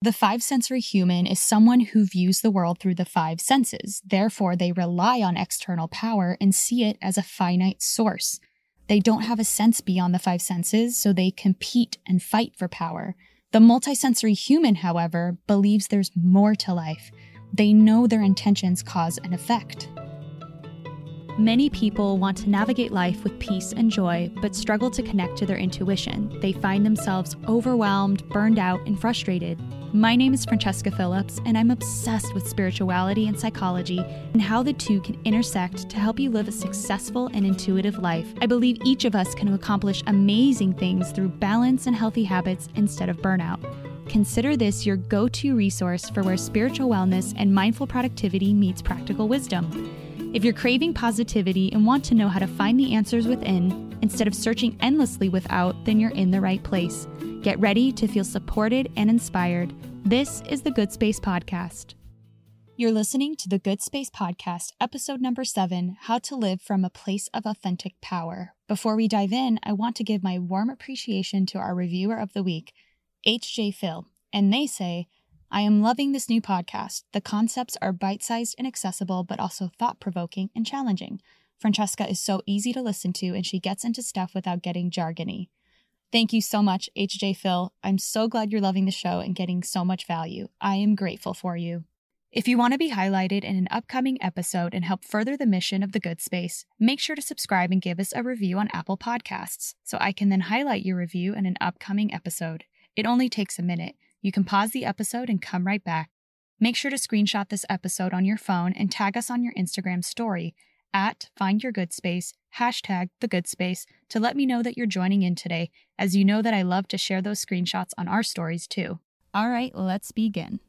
The five sensory human is someone who views the world through the five senses. Therefore, they rely on external power and see it as a finite source. They don't have a sense beyond the five senses, so they compete and fight for power. The multisensory human, however, believes there's more to life. They know their intentions cause an effect. Many people want to navigate life with peace and joy, but struggle to connect to their intuition. They find themselves overwhelmed, burned out, and frustrated. My name is Francesca Phillips, and I'm obsessed with spirituality and psychology and how the two can intersect to help you live a successful and intuitive life. I believe each of us can accomplish amazing things through balance and healthy habits instead of burnout. Consider this your go to resource for where spiritual wellness and mindful productivity meets practical wisdom. If you're craving positivity and want to know how to find the answers within instead of searching endlessly without, then you're in the right place. Get ready to feel supported and inspired. This is the Good Space Podcast. You're listening to the Good Space Podcast, episode number seven How to Live from a Place of Authentic Power. Before we dive in, I want to give my warm appreciation to our reviewer of the week, HJ Phil. And they say, I am loving this new podcast. The concepts are bite sized and accessible, but also thought provoking and challenging. Francesca is so easy to listen to, and she gets into stuff without getting jargony. Thank you so much, HJ Phil. I'm so glad you're loving the show and getting so much value. I am grateful for you. If you want to be highlighted in an upcoming episode and help further the mission of the Good Space, make sure to subscribe and give us a review on Apple Podcasts so I can then highlight your review in an upcoming episode. It only takes a minute. You can pause the episode and come right back. Make sure to screenshot this episode on your phone and tag us on your Instagram story at Find Your Good Space, hashtag The Good Space, to let me know that you're joining in today, as you know that I love to share those screenshots on our stories too. All right, let's begin.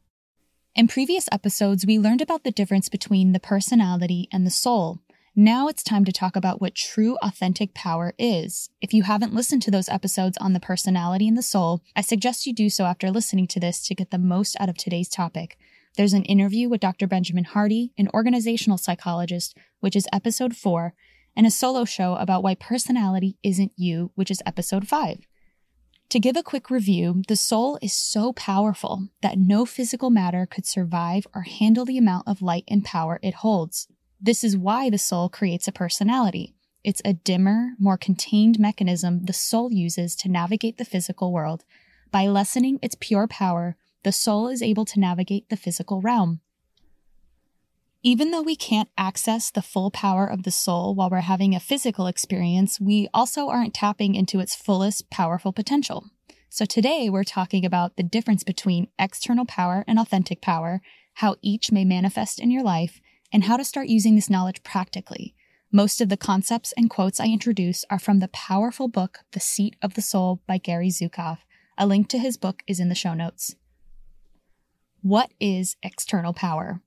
In previous episodes, we learned about the difference between the personality and the soul. Now it's time to talk about what true authentic power is. If you haven't listened to those episodes on the personality and the soul, I suggest you do so after listening to this to get the most out of today's topic. There's an interview with Dr. Benjamin Hardy, an organizational psychologist, which is episode 4, and a solo show about why personality isn't you, which is episode 5. To give a quick review, the soul is so powerful that no physical matter could survive or handle the amount of light and power it holds. This is why the soul creates a personality. It's a dimmer, more contained mechanism the soul uses to navigate the physical world. By lessening its pure power, the soul is able to navigate the physical realm. Even though we can't access the full power of the soul while we're having a physical experience, we also aren't tapping into its fullest powerful potential. So today we're talking about the difference between external power and authentic power, how each may manifest in your life, and how to start using this knowledge practically. Most of the concepts and quotes I introduce are from the powerful book, The Seat of the Soul by Gary Zukav. A link to his book is in the show notes. What is external power?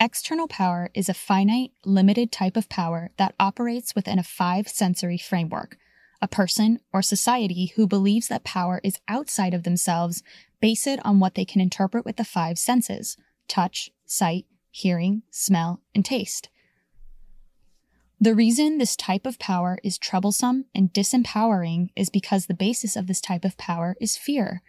External power is a finite, limited type of power that operates within a five sensory framework. A person or society who believes that power is outside of themselves base it on what they can interpret with the five senses touch, sight, hearing, smell, and taste. The reason this type of power is troublesome and disempowering is because the basis of this type of power is fear.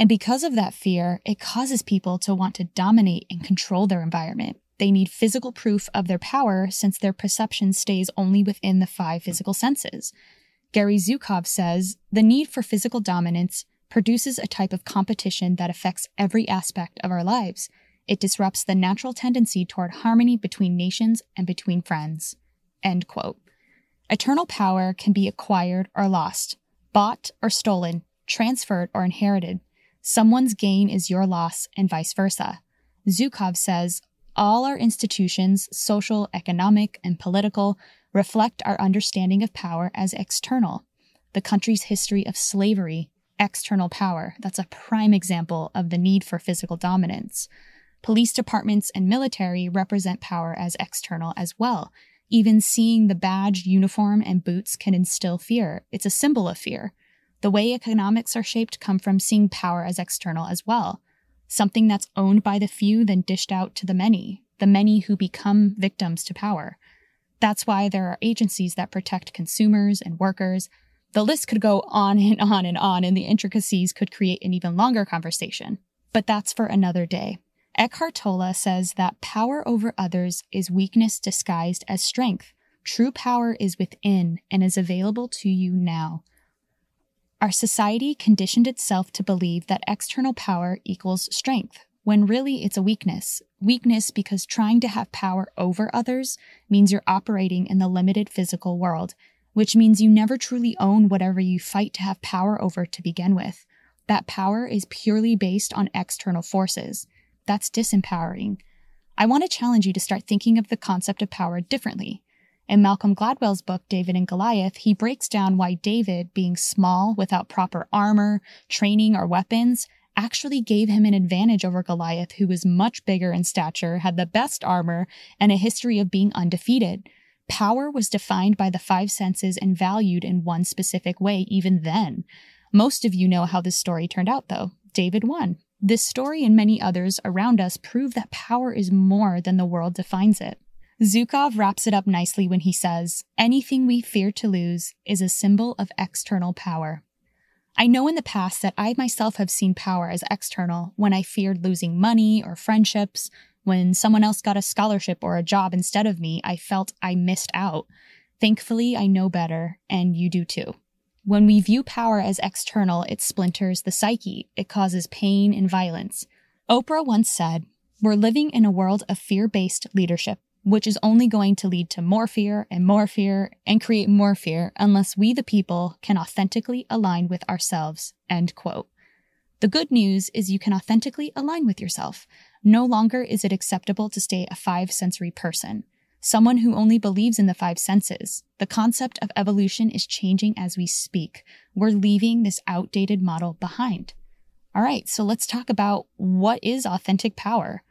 And because of that fear, it causes people to want to dominate and control their environment. They need physical proof of their power since their perception stays only within the five physical senses. Gary Zukav says the need for physical dominance produces a type of competition that affects every aspect of our lives. It disrupts the natural tendency toward harmony between nations and between friends. End quote. Eternal power can be acquired or lost, bought or stolen, transferred or inherited. Someone's gain is your loss, and vice versa. Zukav says all our institutions, social, economic, and political, reflect our understanding of power as external. The country's history of slavery, external power, that's a prime example of the need for physical dominance. Police departments and military represent power as external as well. Even seeing the badge, uniform, and boots can instill fear. It's a symbol of fear. The way economics are shaped come from seeing power as external as well. Something that's owned by the few, then dished out to the many, the many who become victims to power. That's why there are agencies that protect consumers and workers. The list could go on and on and on, and the intricacies could create an even longer conversation. but that's for another day. Eckhart Tolle says that power over others is weakness disguised as strength. True power is within and is available to you now. Our society conditioned itself to believe that external power equals strength, when really it's a weakness. Weakness because trying to have power over others means you're operating in the limited physical world, which means you never truly own whatever you fight to have power over to begin with. That power is purely based on external forces. That's disempowering. I want to challenge you to start thinking of the concept of power differently. In Malcolm Gladwell's book, David and Goliath, he breaks down why David, being small without proper armor, training, or weapons, actually gave him an advantage over Goliath, who was much bigger in stature, had the best armor, and a history of being undefeated. Power was defined by the five senses and valued in one specific way, even then. Most of you know how this story turned out, though. David won. This story and many others around us prove that power is more than the world defines it. Zukav wraps it up nicely when he says, Anything we fear to lose is a symbol of external power. I know in the past that I myself have seen power as external when I feared losing money or friendships. When someone else got a scholarship or a job instead of me, I felt I missed out. Thankfully, I know better, and you do too. When we view power as external, it splinters the psyche, it causes pain and violence. Oprah once said, We're living in a world of fear based leadership which is only going to lead to more fear and more fear and create more fear unless we, the people, can authentically align with ourselves. End quote. The good news is you can authentically align with yourself. No longer is it acceptable to stay a five sensory person, someone who only believes in the five senses. The concept of evolution is changing as we speak. We're leaving this outdated model behind. All right, so let's talk about what is authentic power.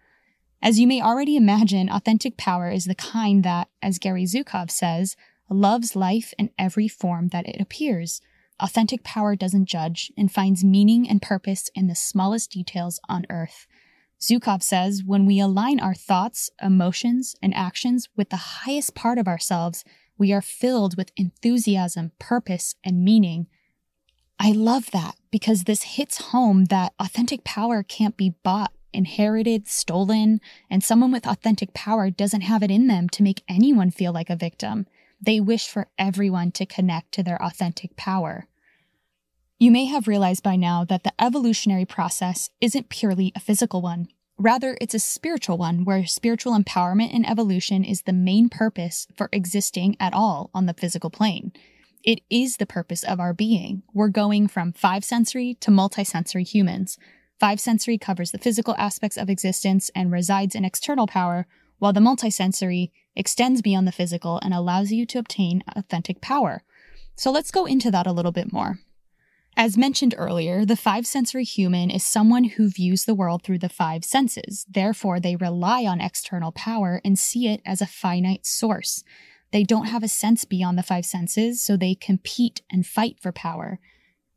As you may already imagine, authentic power is the kind that, as Gary Zukav says, loves life in every form that it appears. Authentic power doesn't judge and finds meaning and purpose in the smallest details on earth. Zukav says when we align our thoughts, emotions, and actions with the highest part of ourselves, we are filled with enthusiasm, purpose, and meaning. I love that because this hits home that authentic power can't be bought inherited, stolen, and someone with authentic power doesn't have it in them to make anyone feel like a victim. They wish for everyone to connect to their authentic power. You may have realized by now that the evolutionary process isn't purely a physical one. Rather, it's a spiritual one where spiritual empowerment and evolution is the main purpose for existing at all on the physical plane. It is the purpose of our being. We're going from five sensory to multisensory humans. Five sensory covers the physical aspects of existence and resides in external power, while the multisensory extends beyond the physical and allows you to obtain authentic power. So let's go into that a little bit more. As mentioned earlier, the five sensory human is someone who views the world through the five senses. Therefore, they rely on external power and see it as a finite source. They don't have a sense beyond the five senses, so they compete and fight for power.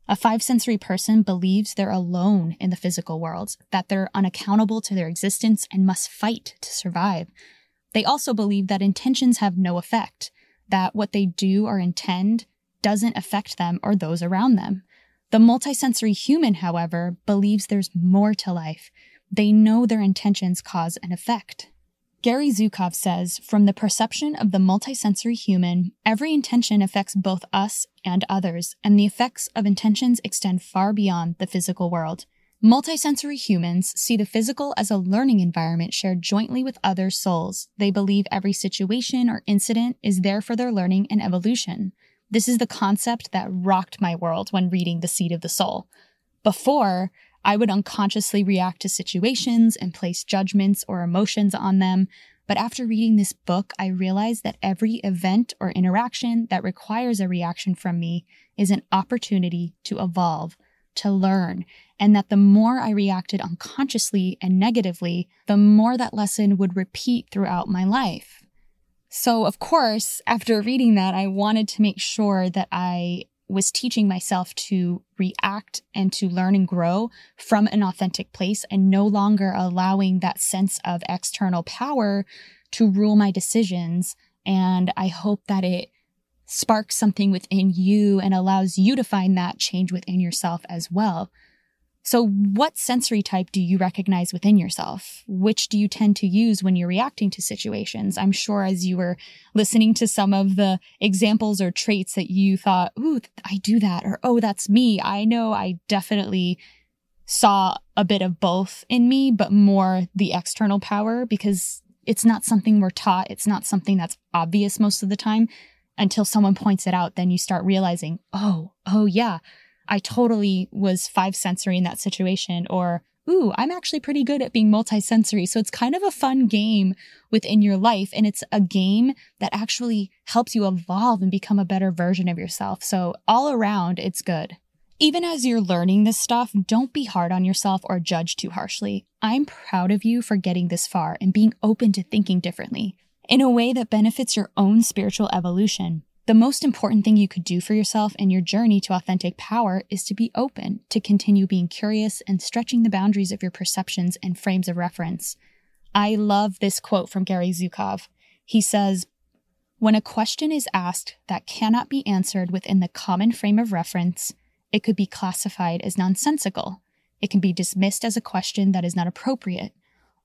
A five sensory person believes they're alone in the physical world, that they're unaccountable to their existence and must fight to survive. They also believe that intentions have no effect, that what they do or intend doesn't affect them or those around them. The multisensory human, however, believes there's more to life. They know their intentions cause an effect. Gary Zukav says From the perception of the multisensory human, every intention affects both us and others, and the effects of intentions extend far beyond the physical world. Multisensory humans see the physical as a learning environment shared jointly with other souls. They believe every situation or incident is there for their learning and evolution. This is the concept that rocked my world when reading The Seat of the Soul. Before, I would unconsciously react to situations and place judgments or emotions on them. But after reading this book, I realized that every event or interaction that requires a reaction from me is an opportunity to evolve, to learn, and that the more I reacted unconsciously and negatively, the more that lesson would repeat throughout my life. So, of course, after reading that, I wanted to make sure that I was teaching myself to react and to learn and grow from an authentic place and no longer allowing that sense of external power to rule my decisions. And I hope that it sparks something within you and allows you to find that change within yourself as well. So, what sensory type do you recognize within yourself? Which do you tend to use when you're reacting to situations? I'm sure as you were listening to some of the examples or traits that you thought, ooh, I do that, or oh, that's me. I know I definitely saw a bit of both in me, but more the external power because it's not something we're taught. It's not something that's obvious most of the time until someone points it out. Then you start realizing, oh, oh, yeah I totally was five sensory in that situation or ooh, I'm actually pretty good at being multisensory. So it's kind of a fun game within your life. And it's a game that actually helps you evolve and become a better version of yourself. So all around, it's good. Even as you're learning this stuff, don't be hard on yourself or judge too harshly. I'm proud of you for getting this far and being open to thinking differently in a way that benefits your own spiritual evolution. The most important thing you could do for yourself in your journey to authentic power is to be open, to continue being curious and stretching the boundaries of your perceptions and frames of reference. I love this quote from Gary Zukav. He says, When a question is asked that cannot be answered within the common frame of reference, it could be classified as nonsensical. It can be dismissed as a question that is not appropriate.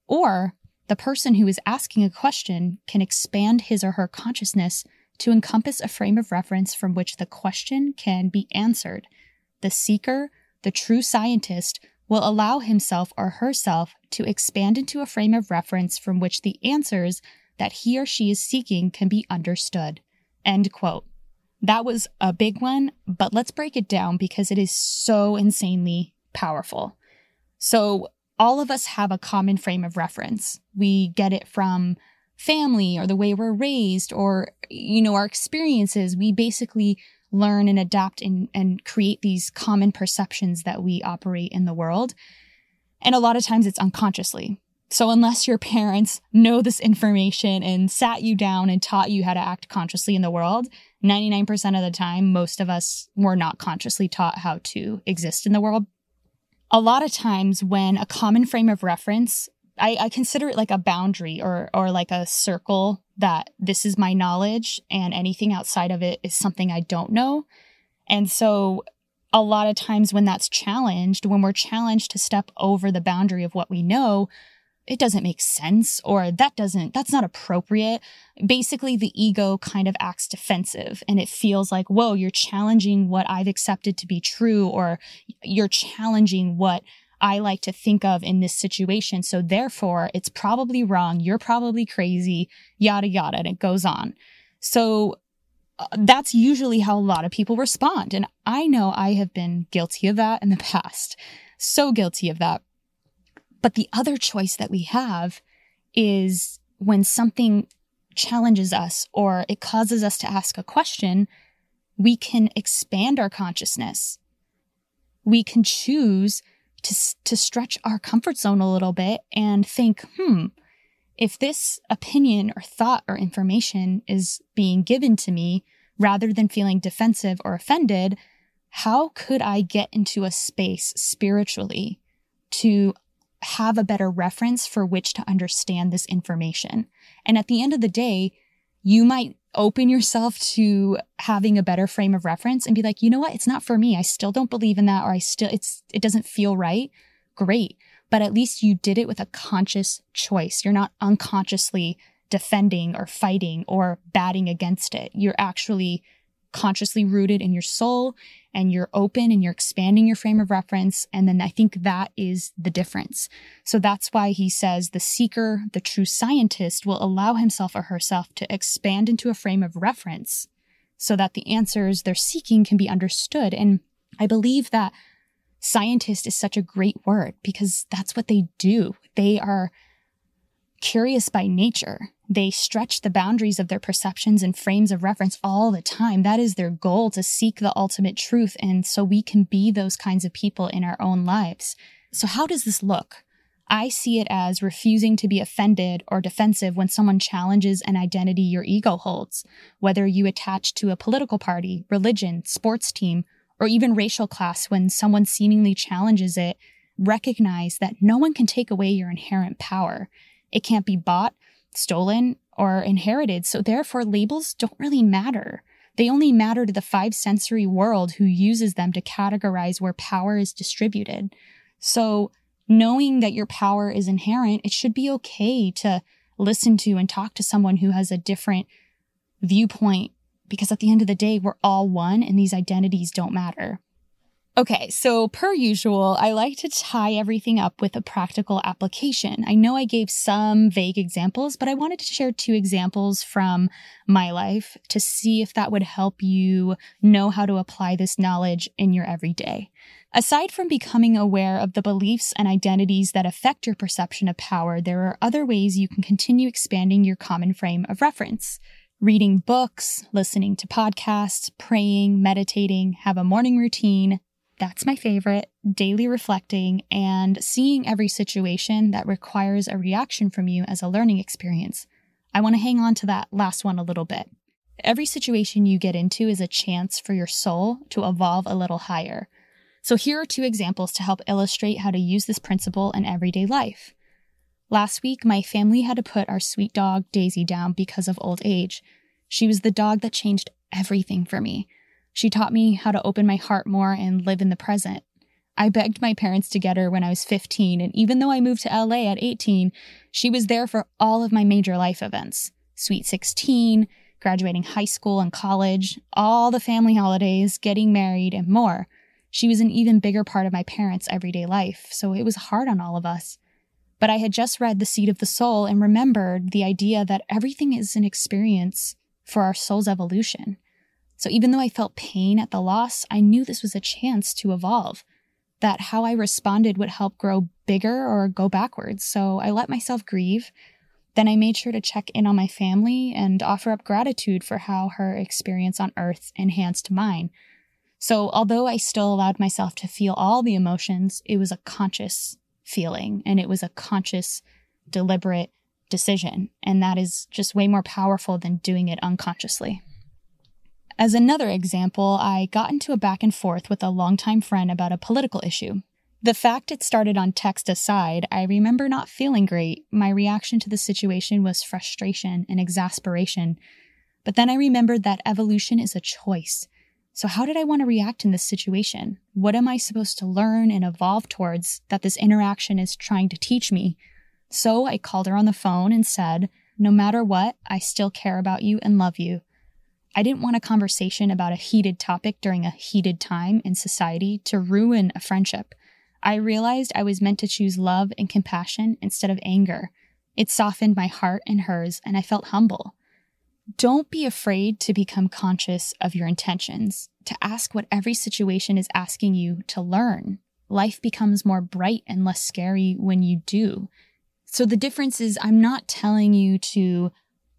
Or the person who is asking a question can expand his or her consciousness to encompass a frame of reference from which the question can be answered. The seeker, the true scientist, will allow himself or herself to expand into a frame of reference from which the answers that he or she is seeking can be understood. End quote. That was a big one, but let's break it down because it is so insanely powerful. So, all of us have a common frame of reference. We get it from family or the way we're raised or, you know, our experiences, we basically learn and adapt and, and create these common perceptions that we operate in the world. And a lot of times it's unconsciously. So unless your parents know this information and sat you down and taught you how to act consciously in the world, 99% of the time, most of us were not consciously taught how to exist in the world. A lot of times when a common frame of reference I, I consider it like a boundary or or like a circle that this is my knowledge and anything outside of it is something I don't know. And so a lot of times when that's challenged, when we're challenged to step over the boundary of what we know, it doesn't make sense or that doesn't that's not appropriate basically the ego kind of acts defensive and it feels like whoa you're challenging what i've accepted to be true or you're challenging what I like to think of in this situation. So therefore, it's probably wrong. You're probably crazy, yada, yada. And it goes on. So uh, that's usually how a lot of people respond. And I know I have been guilty of that in the past. So guilty of that. But the other choice that we have is when something challenges us or it causes us to ask a question, we can expand our consciousness. We can choose to, to stretch our comfort zone a little bit and think, hmm, if this opinion or thought or information is being given to me rather than feeling defensive or offended, how could I get into a space spiritually to have a better reference for which to understand this information? And at the end of the day, you might open yourself to having a better frame of reference and be like, you know what? It's not for me. I still don't believe in that, or I still, it's, it doesn't feel right. Great. But at least you did it with a conscious choice. You're not unconsciously defending or fighting or batting against it. You're actually consciously rooted in your soul and you're open and you're expanding your frame of reference. And then I think that is the difference. So that's why he says the seeker, the true scientist, will allow himself or herself to expand into a frame of reference so that the answers they're seeking can be understood. And I believe that scientist is such a great word because that's what they do. They are curious by nature. They stretch the boundaries of their perceptions and frames of reference all the time. That is their goal to seek the ultimate truth. And so we can be those kinds of people in our own lives. So, how does this look? I see it as refusing to be offended or defensive when someone challenges an identity your ego holds, whether you attach to a political party, religion, sports team, or even racial class when someone seemingly challenges it. Recognize that no one can take away your inherent power. It can't be bought, stolen, or inherited, so therefore labels don't really matter. They only matter to the five sensory world who uses them to categorize where power is distributed. So, knowing that your power is inherent, it should be okay to listen to and talk to someone who has a different viewpoint because at the end of the day, we're all one and these identities don't matter. Okay, so per usual, I like to tie everything up with a practical application. I know I gave some vague examples, but I wanted to share two examples from my life to see if that would help you know how to apply this knowledge in your everyday. Aside from becoming aware of the beliefs and identities that affect your perception of power, there are other ways you can continue expanding your common frame of reference reading books, listening to podcasts, praying, meditating, have a morning routine, that's my favorite. Daily reflecting and seeing every situation that requires a reaction from you as a learning experience. I want to hang on to that last one a little bit. Every situation you get into is a chance for your soul to evolve a little higher. So, here are two examples to help illustrate how to use this principle in everyday life. Last week, my family had to put our sweet dog Daisy down because of old age. She was the dog that changed everything for me. She taught me how to open my heart more and live in the present. I begged my parents to get her when I was 15, and even though I moved to LA at 18, she was there for all of my major life events Sweet 16, graduating high school and college, all the family holidays, getting married, and more. She was an even bigger part of my parents' everyday life, so it was hard on all of us. But I had just read The Seat of the Soul and remembered the idea that everything is an experience for our soul's evolution. So even though I felt pain at the loss, I knew this was a chance to evolve, that how I responded would help grow bigger or go backwards. So I let myself grieve. Then I made sure to check in on my family and offer up gratitude for how her experience on earth enhanced mine. So although I still allowed myself to feel all the emotions, it was a conscious feeling and it was a conscious, deliberate decision. And that is just way more powerful than doing it unconsciously. As another example, I got into a back and forth with a longtime friend about a political issue. The fact it started on text aside, I remember not feeling great. My reaction to the situation was frustration and exasperation. But then I remembered that evolution is a choice. So, how did I want to react in this situation? What am I supposed to learn and evolve towards that this interaction is trying to teach me? So, I called her on the phone and said, No matter what, I still care about you and love you. I didn't want a conversation about a heated topic during a heated time in society to ruin a friendship. I realized I was meant to choose love and compassion instead of anger. It softened my heart and hers, and I felt humble. Don't be afraid to become conscious of your intentions, to ask what every situation is asking you to learn. Life becomes more bright and less scary when you do. So the difference is, I'm not telling you to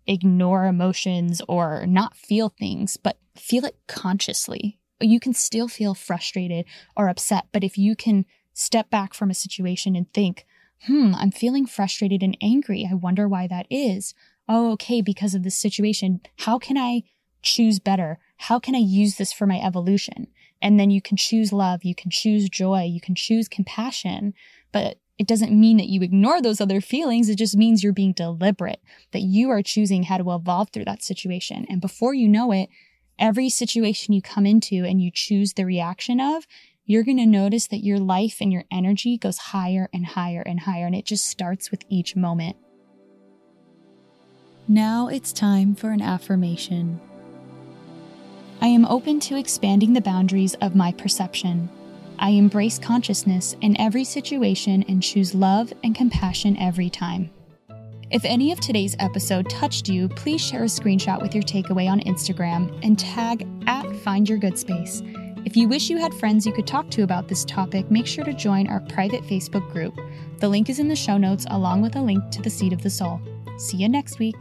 ignore emotions or not feel things, but feel it consciously. You can still feel frustrated or upset, but if you can step back from a situation and think, hmm, I'm feeling frustrated and angry. I wonder why that is. Oh, okay, because of this situation. How can I choose better? How can I use this for my evolution? And then you can choose love, you can choose joy, you can choose compassion, but it doesn't mean that you ignore those other feelings. It just means you're being deliberate, that you are choosing how to evolve through that situation. And before you know it, every situation you come into and you choose the reaction of, you're going to notice that your life and your energy goes higher and higher and higher. And it just starts with each moment. Now it's time for an affirmation. I am open to expanding the boundaries of my perception. I embrace consciousness in every situation and choose love and compassion every time. If any of today's episode touched you, please share a screenshot with your takeaway on Instagram and tag at Find Your Good Space. If you wish you had friends you could talk to about this topic, make sure to join our private Facebook group. The link is in the show notes, along with a link to the Seat of the Soul. See you next week.